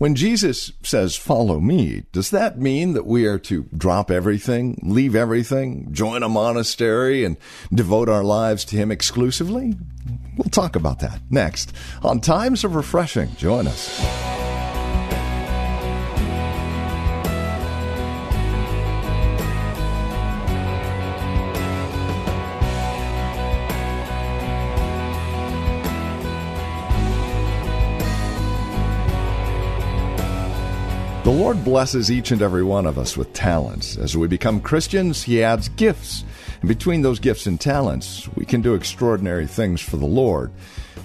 When Jesus says, Follow me, does that mean that we are to drop everything, leave everything, join a monastery, and devote our lives to Him exclusively? We'll talk about that next on Times of Refreshing. Join us. Lord blesses each and every one of us with talents. As we become Christians, He adds gifts. And between those gifts and talents, we can do extraordinary things for the Lord.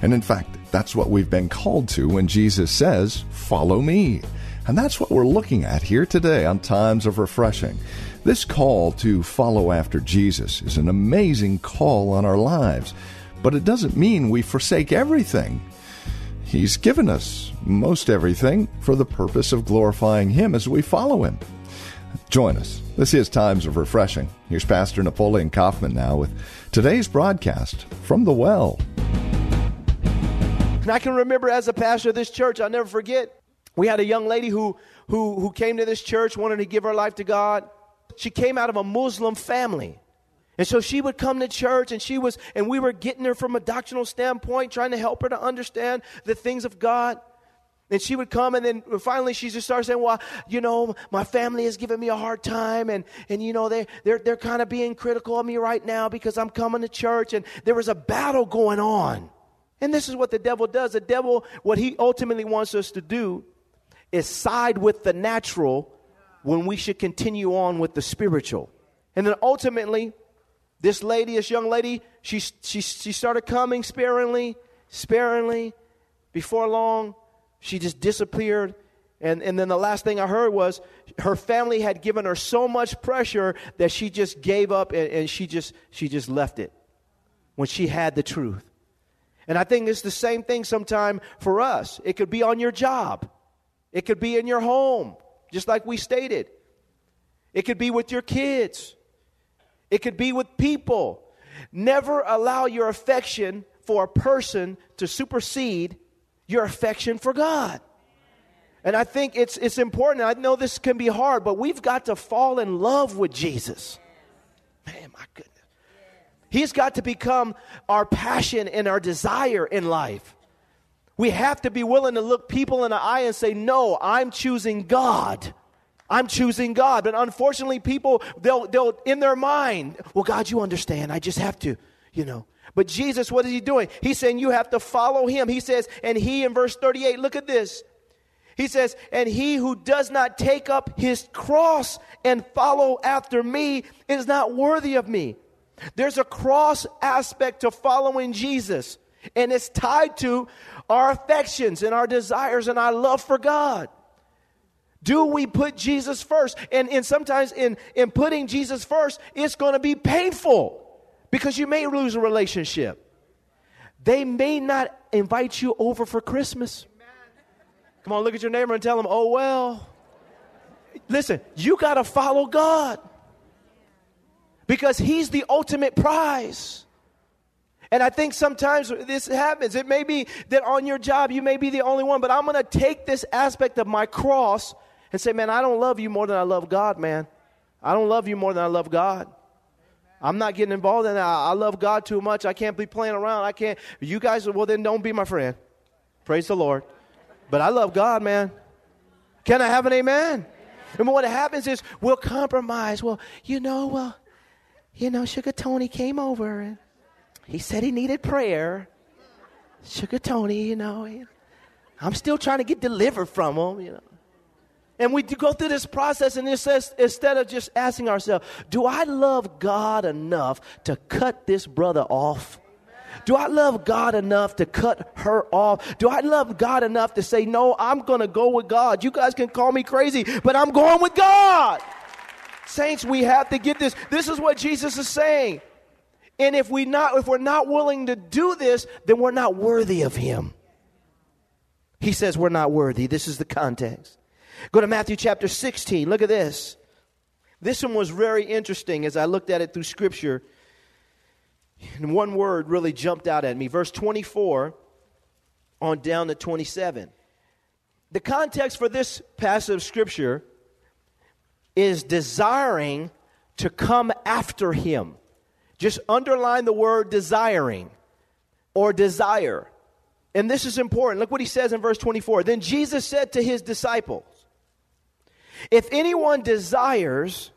And in fact, that's what we've been called to when Jesus says, Follow me. And that's what we're looking at here today on Times of Refreshing. This call to follow after Jesus is an amazing call on our lives, but it doesn't mean we forsake everything. He's given us most everything for the purpose of glorifying Him as we follow Him. Join us. This is Times of Refreshing. Here's Pastor Napoleon Kaufman now with today's broadcast from the well. And I can remember as a pastor of this church, I'll never forget, we had a young lady who, who, who came to this church, wanted to give her life to God. She came out of a Muslim family. And so she would come to church and she was, and we were getting her from a doctrinal standpoint, trying to help her to understand the things of God. And she would come and then finally she just started saying, Well, you know, my family is giving me a hard time and, and you know, they, they're, they're kind of being critical of me right now because I'm coming to church and there was a battle going on. And this is what the devil does. The devil, what he ultimately wants us to do is side with the natural when we should continue on with the spiritual. And then ultimately, this lady, this young lady, she, she, she started coming sparingly, sparingly. Before long, she just disappeared. And, and then the last thing I heard was her family had given her so much pressure that she just gave up and, and she, just, she just left it when she had the truth. And I think it's the same thing sometime for us. It could be on your job, it could be in your home, just like we stated. It could be with your kids, it could be with people. Never allow your affection for a person to supersede your affection for God. And I think it's, it's important. I know this can be hard, but we've got to fall in love with Jesus. Man, my goodness. He's got to become our passion and our desire in life. We have to be willing to look people in the eye and say, No, I'm choosing God. I'm choosing God. But unfortunately, people, they'll, they'll, in their mind, well, God, you understand. I just have to, you know. But Jesus, what is he doing? He's saying you have to follow him. He says, and he in verse 38, look at this. He says, and he who does not take up his cross and follow after me is not worthy of me. There's a cross aspect to following Jesus, and it's tied to our affections and our desires and our love for God. Do we put Jesus first? And, and sometimes in, in putting Jesus first, it's going to be painful because you may lose a relationship. They may not invite you over for Christmas. Come on, look at your neighbor and tell them, oh, well. Listen, you got to follow God because He's the ultimate prize. And I think sometimes this happens. It may be that on your job you may be the only one, but I'm going to take this aspect of my cross and say, man, I don't love you more than I love God, man. I don't love you more than I love God. I'm not getting involved in that. I love God too much. I can't be playing around. I can't. You guys, well, then don't be my friend. Praise the Lord. But I love God, man. Can I have an amen? And what happens is we'll compromise. Well, you know, well, you know, Sugar Tony came over and he said he needed prayer. Sugar Tony, you know, I'm still trying to get delivered from him, you know. And we go through this process, and it says, instead of just asking ourselves, Do I love God enough to cut this brother off? Do I love God enough to cut her off? Do I love God enough to say, no, I'm going to go with God? You guys can call me crazy, but I'm going with God. Saints, we have to get this. This is what Jesus is saying. And if we not if we're not willing to do this, then we're not worthy of him. He says we're not worthy. This is the context. Go to Matthew chapter 16. Look at this. This one was very interesting as I looked at it through scripture. And one word really jumped out at me. Verse 24 on down to 27. The context for this passage of scripture is desiring to come after him. Just underline the word desiring or desire. And this is important. Look what he says in verse 24. Then Jesus said to his disciples, If anyone desires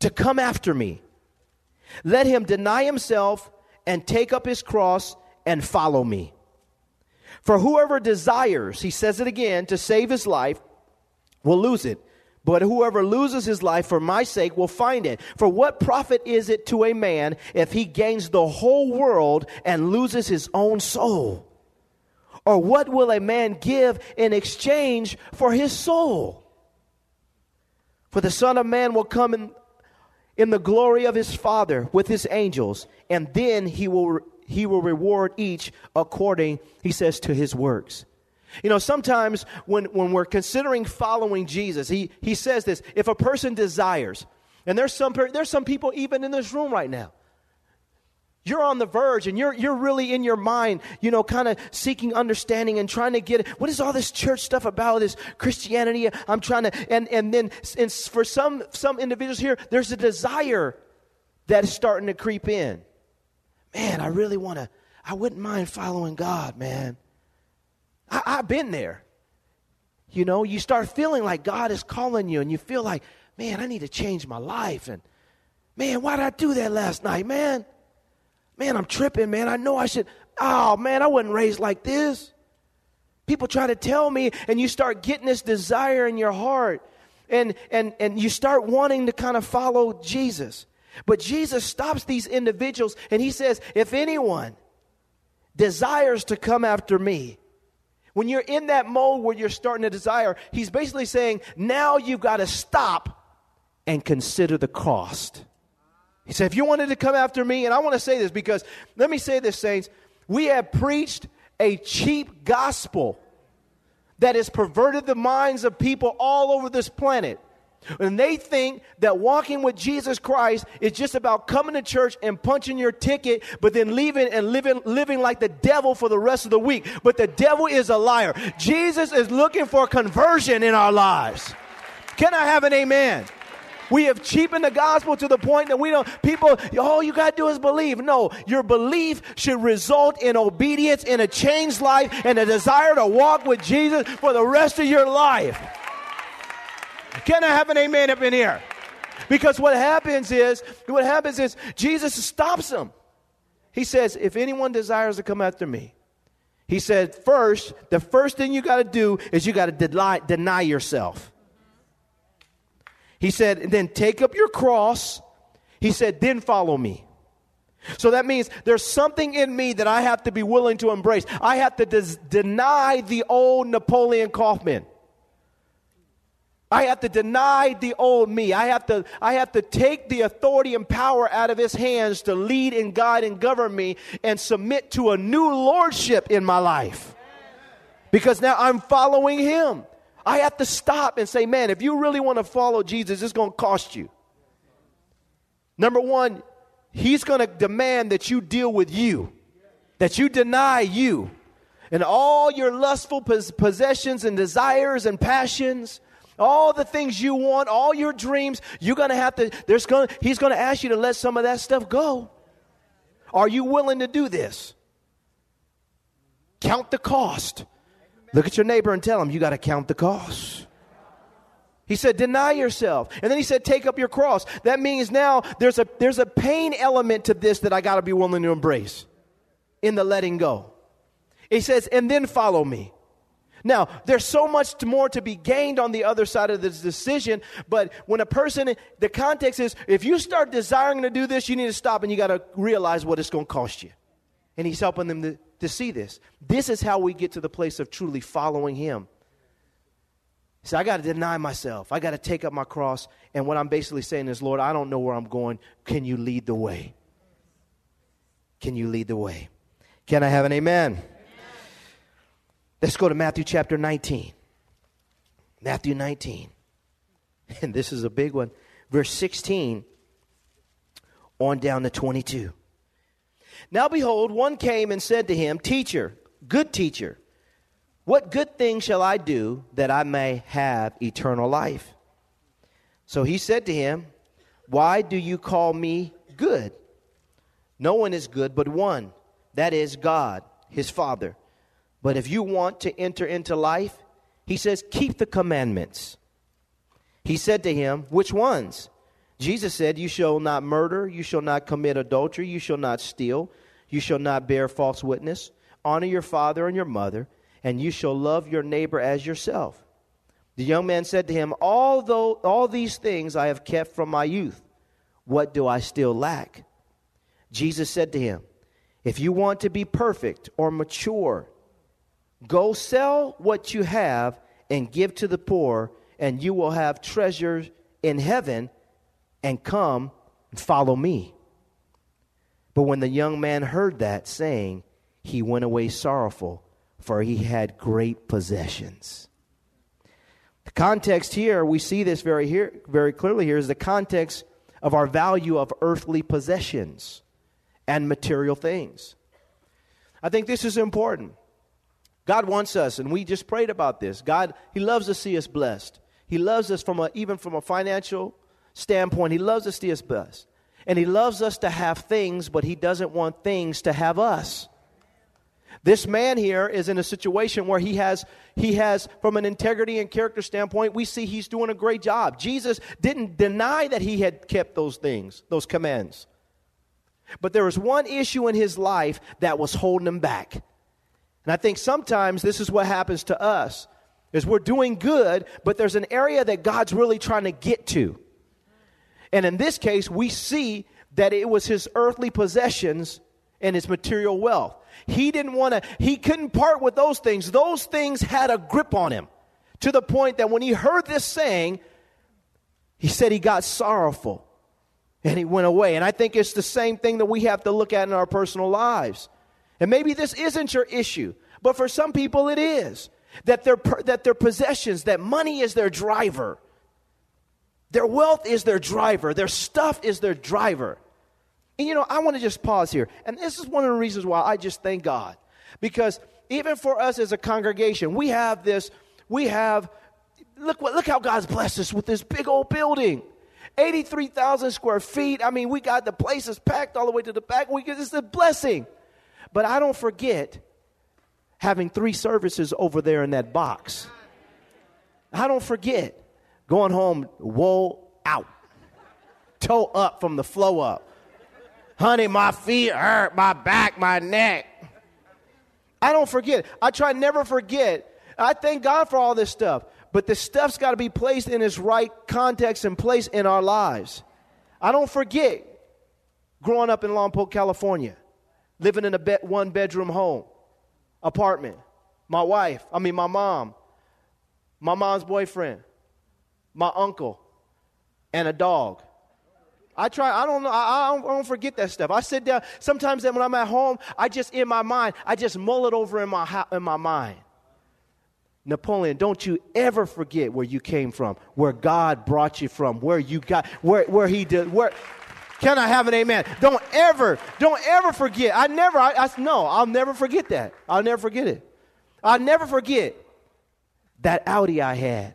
to come after me, let him deny himself and take up his cross and follow me. For whoever desires, he says it again, to save his life will lose it. But whoever loses his life for my sake will find it. For what profit is it to a man if he gains the whole world and loses his own soul? Or what will a man give in exchange for his soul? For the Son of Man will come in, in the glory of his Father with his angels, and then he will, he will reward each according, he says, to his works. You know, sometimes when, when we're considering following Jesus, he, he says this if a person desires, and there's some, there's some people even in this room right now. You're on the verge and you're, you're really in your mind, you know, kind of seeking understanding and trying to get. What is all this church stuff about, this Christianity? I'm trying to, and, and then and for some, some individuals here, there's a desire that is starting to creep in. Man, I really want to, I wouldn't mind following God, man. I, I've been there. You know, you start feeling like God is calling you, and you feel like, man, I need to change my life. And man, why did I do that last night, man? Man, I'm tripping, man. I know I should. Oh, man, I wasn't raised like this. People try to tell me, and you start getting this desire in your heart, and and and you start wanting to kind of follow Jesus. But Jesus stops these individuals, and he says, if anyone desires to come after me, when you're in that mode where you're starting to desire, he's basically saying, now you've got to stop and consider the cost. He said, if you wanted to come after me, and I want to say this because let me say this, saints, we have preached a cheap gospel that has perverted the minds of people all over this planet. And they think that walking with Jesus Christ is just about coming to church and punching your ticket, but then leaving and living, living like the devil for the rest of the week. But the devil is a liar. Jesus is looking for conversion in our lives. Can I have an amen? We have cheapened the gospel to the point that we don't, people, all you got to do is believe. No, your belief should result in obedience, in a changed life, and a desire to walk with Jesus for the rest of your life. Can I have an amen up in here? Because what happens is, what happens is Jesus stops them. He says, if anyone desires to come after me, he said, first, the first thing you got to do is you got to deny, deny yourself. He said, then take up your cross. He said, then follow me. So that means there's something in me that I have to be willing to embrace. I have to des- deny the old Napoleon Kaufman. I have to deny the old me. I have to, I have to take the authority and power out of his hands to lead and guide and govern me and submit to a new lordship in my life. Because now I'm following him. I have to stop and say, man, if you really want to follow Jesus, it's going to cost you. Number one, he's going to demand that you deal with you, that you deny you and all your lustful possessions and desires and passions all the things you want, all your dreams, you're going to have to, there's to, he's going to ask you to let some of that stuff go. Are you willing to do this? Count the cost. Look at your neighbor and tell him you got to count the cost. He said, deny yourself. And then he said, take up your cross. That means now there's a, there's a pain element to this that I got to be willing to embrace in the letting go. He says, and then follow me. Now, there's so much more to be gained on the other side of this decision, but when a person, the context is if you start desiring to do this, you need to stop and you got to realize what it's going to cost you. And He's helping them to, to see this. This is how we get to the place of truly following Him. So I got to deny myself. I got to take up my cross. And what I'm basically saying is, Lord, I don't know where I'm going. Can you lead the way? Can you lead the way? Can I have an amen? amen? Let's go to Matthew chapter 19. Matthew 19. And this is a big one. Verse 16 on down to 22. Now behold, one came and said to him, Teacher, good teacher, what good thing shall I do that I may have eternal life? So he said to him, Why do you call me good? No one is good but one, that is God, his Father. But if you want to enter into life, he says, Keep the commandments. He said to him, Which ones? Jesus said, You shall not murder, you shall not commit adultery, you shall not steal, you shall not bear false witness, honor your father and your mother, and you shall love your neighbor as yourself. The young man said to him, Although all these things I have kept from my youth, what do I still lack? Jesus said to him, If you want to be perfect or mature, go sell what you have and give to the poor, and you will have treasures in heaven and come and follow me. But when the young man heard that saying, he went away sorrowful, for he had great possessions. The context here, we see this very here, very clearly here, is the context of our value of earthly possessions and material things. I think this is important. God wants us, and we just prayed about this. God, He loves to see us blessed. He loves us from a, even from a financial standpoint, He loves us to his best. And He loves us to have things, but He doesn't want things to have us. This man here is in a situation where he has, he has, from an integrity and character standpoint, we see he's doing a great job. Jesus didn't deny that he had kept those things, those commands. But there was one issue in his life that was holding him back. And I think sometimes this is what happens to us is we're doing good, but there's an area that God's really trying to get to. And in this case, we see that it was his earthly possessions and his material wealth. He didn't want to, he couldn't part with those things. Those things had a grip on him to the point that when he heard this saying, he said he got sorrowful and he went away. And I think it's the same thing that we have to look at in our personal lives. And maybe this isn't your issue, but for some people it is. That their, that their possessions, that money is their driver. Their wealth is their driver, their stuff is their driver. And you know, I want to just pause here. And this is one of the reasons why I just thank God. Because even for us as a congregation, we have this, we have, look, what, look how God's blessed us with this big old building. 83,000 square feet. I mean, we got the places packed all the way to the back. We it's a blessing. But I don't forget having three services over there in that box. I don't forget Going home, woe out. Toe up from the flow up. Honey, my feet hurt, my back, my neck. I don't forget. I try never forget. I thank God for all this stuff. But the stuff's got to be placed in its right context and place in our lives. I don't forget growing up in Lompoc, California, living in a be- one bedroom home, apartment. My wife, I mean, my mom, my mom's boyfriend, my uncle, and a dog. I try, I don't know, I, I, don't, I, don't, forget that stuff. I sit down, sometimes when I'm at home, I just, in my mind, I just mull it over in my, in my mind. Napoleon, don't you ever forget where you came from, where God brought you from, where you got, where, where He did, where. Can I have an amen? Don't ever, don't ever forget. I never, I, I no, I'll never forget that. I'll never forget it. I'll never forget that Audi I had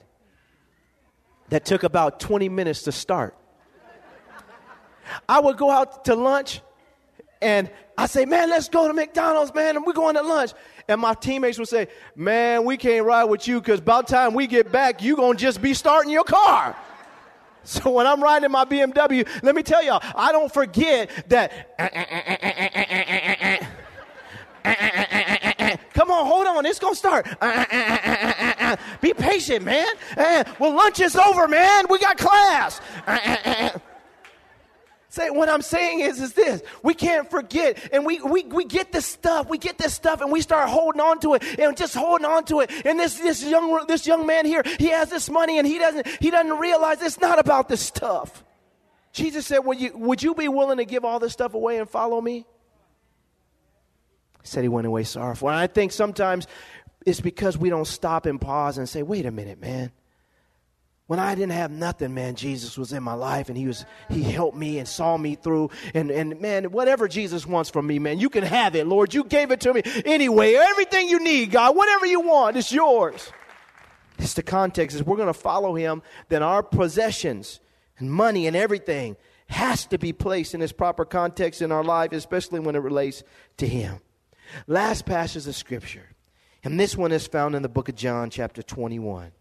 that took about 20 minutes to start. I would go out to lunch and I say, man, let's go to McDonald's, man, and we're going to lunch. And my teammates would say, man, we can't ride with you because by the time we get back, you're going to just be starting your car. So when I'm riding my BMW, let me tell y'all, I don't forget that. Come on, hold on, it's going to start. Patient, man. Eh, well, lunch is over, man. We got class. Eh, eh, Say, what I'm saying is, is this. We can't forget. And we, we, we get this stuff. We get this stuff and we start holding on to it and just holding on to it. And this, this young, this young man here, he has this money and he doesn't, he doesn't realize it's not about this stuff. Jesus said, would you, would you be willing to give all this stuff away and follow me? He said he went away sorrowful. And I think sometimes it's because we don't stop and pause and say, wait a minute, man. When I didn't have nothing, man, Jesus was in my life and he was he helped me and saw me through. And and man, whatever Jesus wants from me, man, you can have it, Lord. You gave it to me anyway. Everything you need, God, whatever you want, it's yours. It's the context. Is we're going to follow him, then our possessions and money and everything has to be placed in its proper context in our life, especially when it relates to him. Last passage of scripture. And this one is found in the book of John, chapter 21.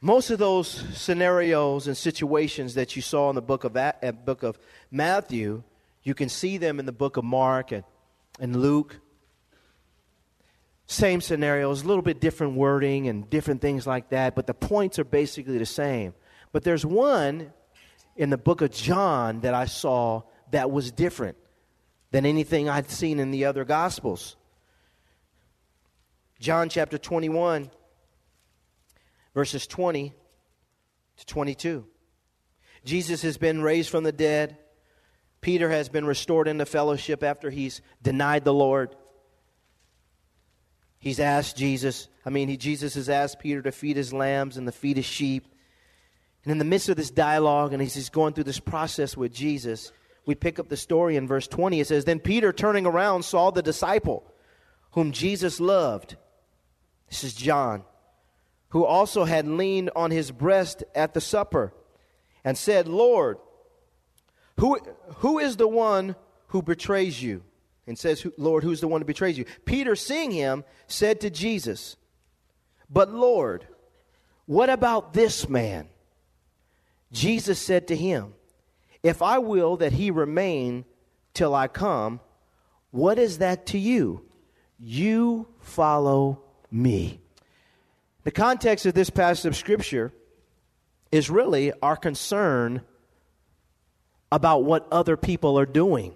Most of those scenarios and situations that you saw in the book of, uh, book of Matthew, you can see them in the book of Mark and, and Luke. Same scenarios, a little bit different wording and different things like that, but the points are basically the same. But there's one in the book of John that I saw that was different than anything I'd seen in the other Gospels. John chapter 21 verses 20 to 22. Jesus has been raised from the dead. Peter has been restored into fellowship after he's denied the Lord. He's asked Jesus, I mean, he, Jesus has asked Peter to feed his lambs and to feed his sheep. And in the midst of this dialogue, and he's going through this process with Jesus, we pick up the story in verse 20. It says, Then Peter, turning around, saw the disciple whom Jesus loved. This is John who also had leaned on his breast at the supper, and said, Lord, who, who is the one who betrays you? And says, Lord, who's the one who betrays you? Peter, seeing him, said to Jesus, But Lord, what about this man? Jesus said to him, If I will that he remain till I come, what is that to you? You follow me. The context of this passage of Scripture is really our concern about what other people are doing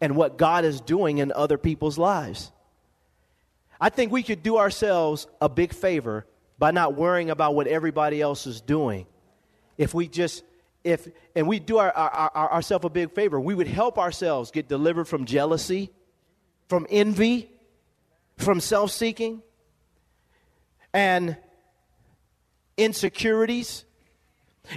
and what God is doing in other people's lives. I think we could do ourselves a big favor by not worrying about what everybody else is doing. If we just, if, and we do our, our, our, ourselves a big favor, we would help ourselves get delivered from jealousy, from envy, from self seeking and insecurities.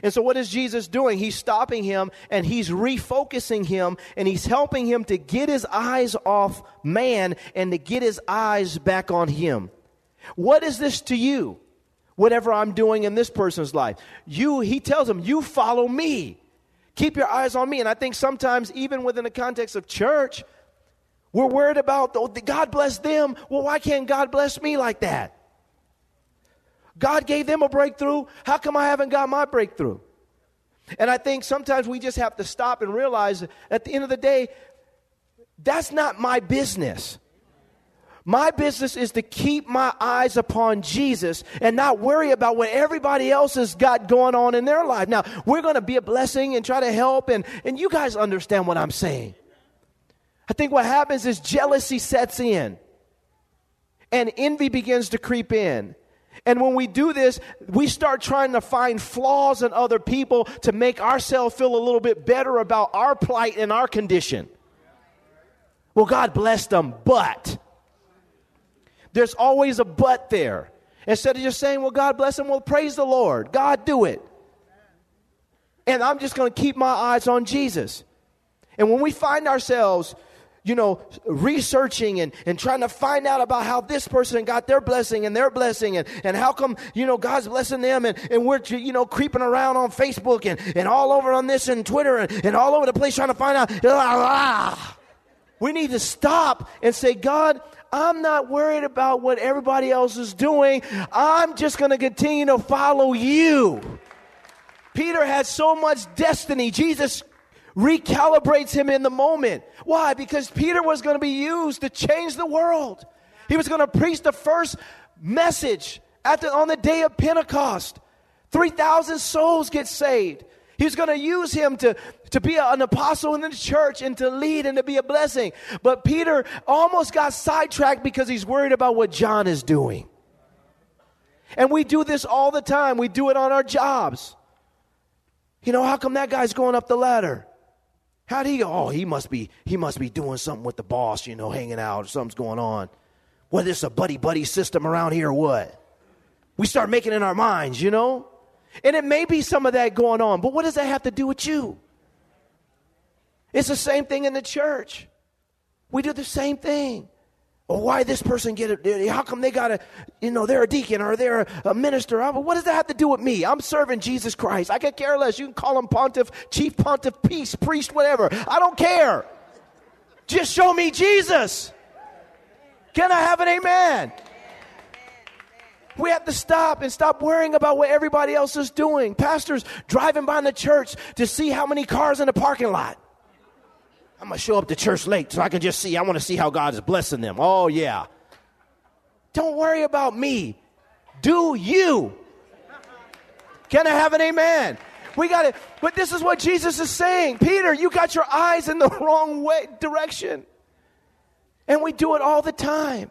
And so, what is Jesus doing? He's stopping him and he's refocusing him and he's helping him to get his eyes off man and to get his eyes back on him. What is this to you? Whatever I'm doing in this person's life. You, he tells him, you follow me. Keep your eyes on me. And I think sometimes, even within the context of church, we're worried about, oh, God bless them. Well, why can't God bless me like that? God gave them a breakthrough. How come I haven't got my breakthrough? And I think sometimes we just have to stop and realize at the end of the day, that's not my business. My business is to keep my eyes upon Jesus and not worry about what everybody else has got going on in their life. Now, we're going to be a blessing and try to help, and, and you guys understand what I'm saying. I think what happens is jealousy sets in, and envy begins to creep in. And when we do this, we start trying to find flaws in other people to make ourselves feel a little bit better about our plight and our condition. Well, God bless them, but there's always a but there. Instead of just saying, well, God bless them, well, praise the Lord. God, do it. And I'm just going to keep my eyes on Jesus. And when we find ourselves you know, researching and, and trying to find out about how this person got their blessing and their blessing and, and how come, you know, God's blessing them and, and we're, you know, creeping around on Facebook and, and all over on this and Twitter and, and all over the place trying to find out. We need to stop and say, God, I'm not worried about what everybody else is doing. I'm just going to continue to follow you. Peter had so much destiny. Jesus recalibrates him in the moment. Why? Because Peter was going to be used to change the world. He was going to preach the first message at the, on the day of Pentecost. 3,000 souls get saved. He's going to use him to, to be an apostle in the church and to lead and to be a blessing. But Peter almost got sidetracked because he's worried about what John is doing. And we do this all the time. We do it on our jobs. You know, how come that guy's going up the ladder? How do he go? Oh, he must be he must be doing something with the boss, you know, hanging out, or something's going on. Whether it's a buddy buddy system around here or what. We start making in our minds, you know? And it may be some of that going on, but what does that have to do with you? It's the same thing in the church. We do the same thing. Well, why this person get it? How come they got a, you know, they're a deacon or they're a minister? What does that have to do with me? I'm serving Jesus Christ. I could care less. You can call him pontiff, chief pontiff, peace, priest, whatever. I don't care. Just show me Jesus. Can I have an amen? We have to stop and stop worrying about what everybody else is doing. Pastors driving by in the church to see how many cars in the parking lot. I'm going to show up to church late so I can just see. I want to see how God is blessing them. Oh, yeah. Don't worry about me. Do you. Can I have an amen? We got it. But this is what Jesus is saying. Peter, you got your eyes in the wrong way direction. And we do it all the time.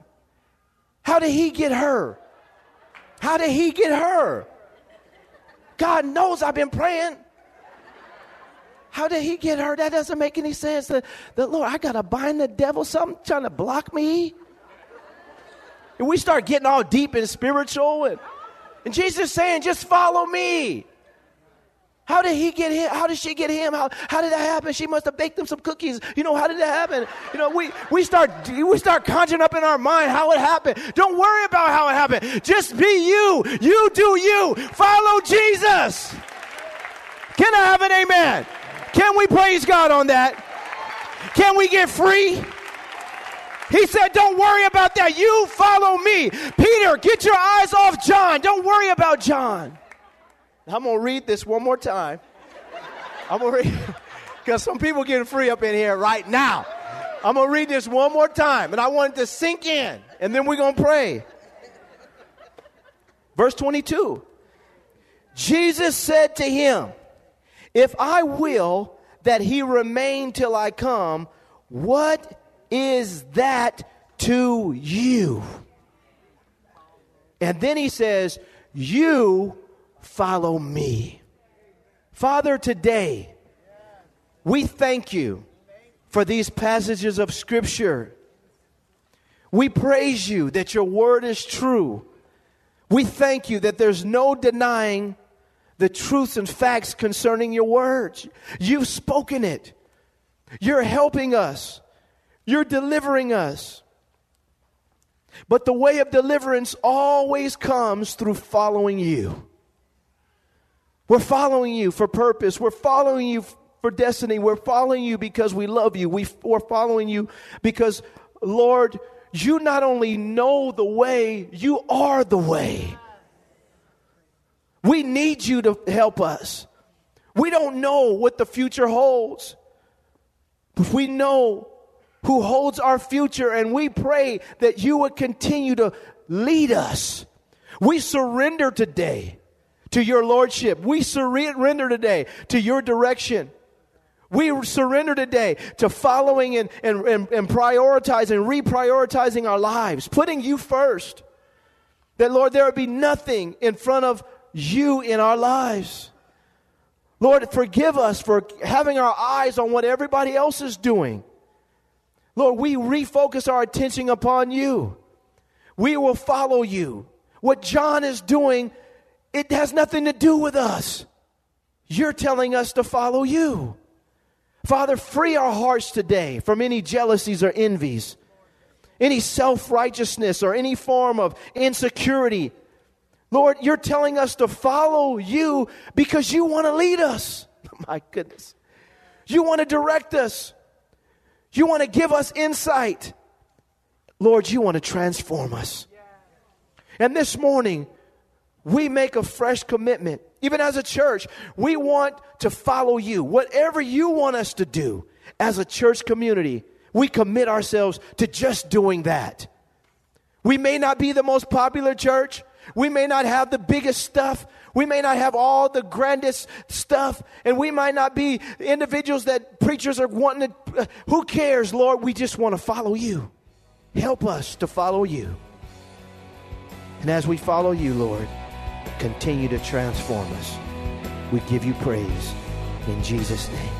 How did he get her? How did he get her? God knows I've been praying. How did he get her? That doesn't make any sense. The, the Lord, I got to bind the devil, something trying to block me. And we start getting all deep and spiritual. And, and Jesus saying, just follow me. How did he get him? How did she get him? How, how did that happen? She must have baked them some cookies. You know, how did that happen? You know, we, we start we start conjuring up in our mind how it happened. Don't worry about how it happened. Just be you. You do you. Follow Jesus. Can I have an amen? Can we praise God on that? Can we get free? He said, Don't worry about that. You follow me. Peter, get your eyes off John. Don't worry about John. I'm going to read this one more time. I'm going to read, because some people getting free up in here right now. I'm going to read this one more time, and I want it to sink in, and then we're going to pray. Verse 22 Jesus said to him, If I will that he remain till I come, what is that to you? And then he says, You follow me. Father, today, we thank you for these passages of Scripture. We praise you that your word is true. We thank you that there's no denying the truths and facts concerning your words. You've spoken it. You're helping us. You're delivering us. But the way of deliverance always comes through following you. We're following you for purpose. We're following you for destiny. We're following you because we love you. We, are following you because, Lord, you not only know the way, you are the way. We need you to help us. We don't know what the future holds, but we know who holds our future, and we pray that you would continue to lead us. We surrender today to your lordship. We surrender today to your direction. We surrender today to following and, and, and, and prioritizing, reprioritizing our lives, putting you first. That, Lord, there would be nothing in front of you in our lives. Lord, forgive us for having our eyes on what everybody else is doing. Lord, we refocus our attention upon you. We will follow you. What John is doing it has nothing to do with us. You're telling us to follow you. Father, free our hearts today from any jealousies or envies, any self righteousness or any form of insecurity. Lord, you're telling us to follow you because you want to lead us. My goodness. You want to direct us. You want to give us insight. Lord, you want to transform us. And this morning, we make a fresh commitment. Even as a church, we want to follow you. Whatever you want us to do as a church community, we commit ourselves to just doing that. We may not be the most popular church. We may not have the biggest stuff. We may not have all the grandest stuff. And we might not be individuals that preachers are wanting to. Uh, who cares, Lord? We just want to follow you. Help us to follow you. And as we follow you, Lord, continue to transform us. We give you praise in Jesus' name.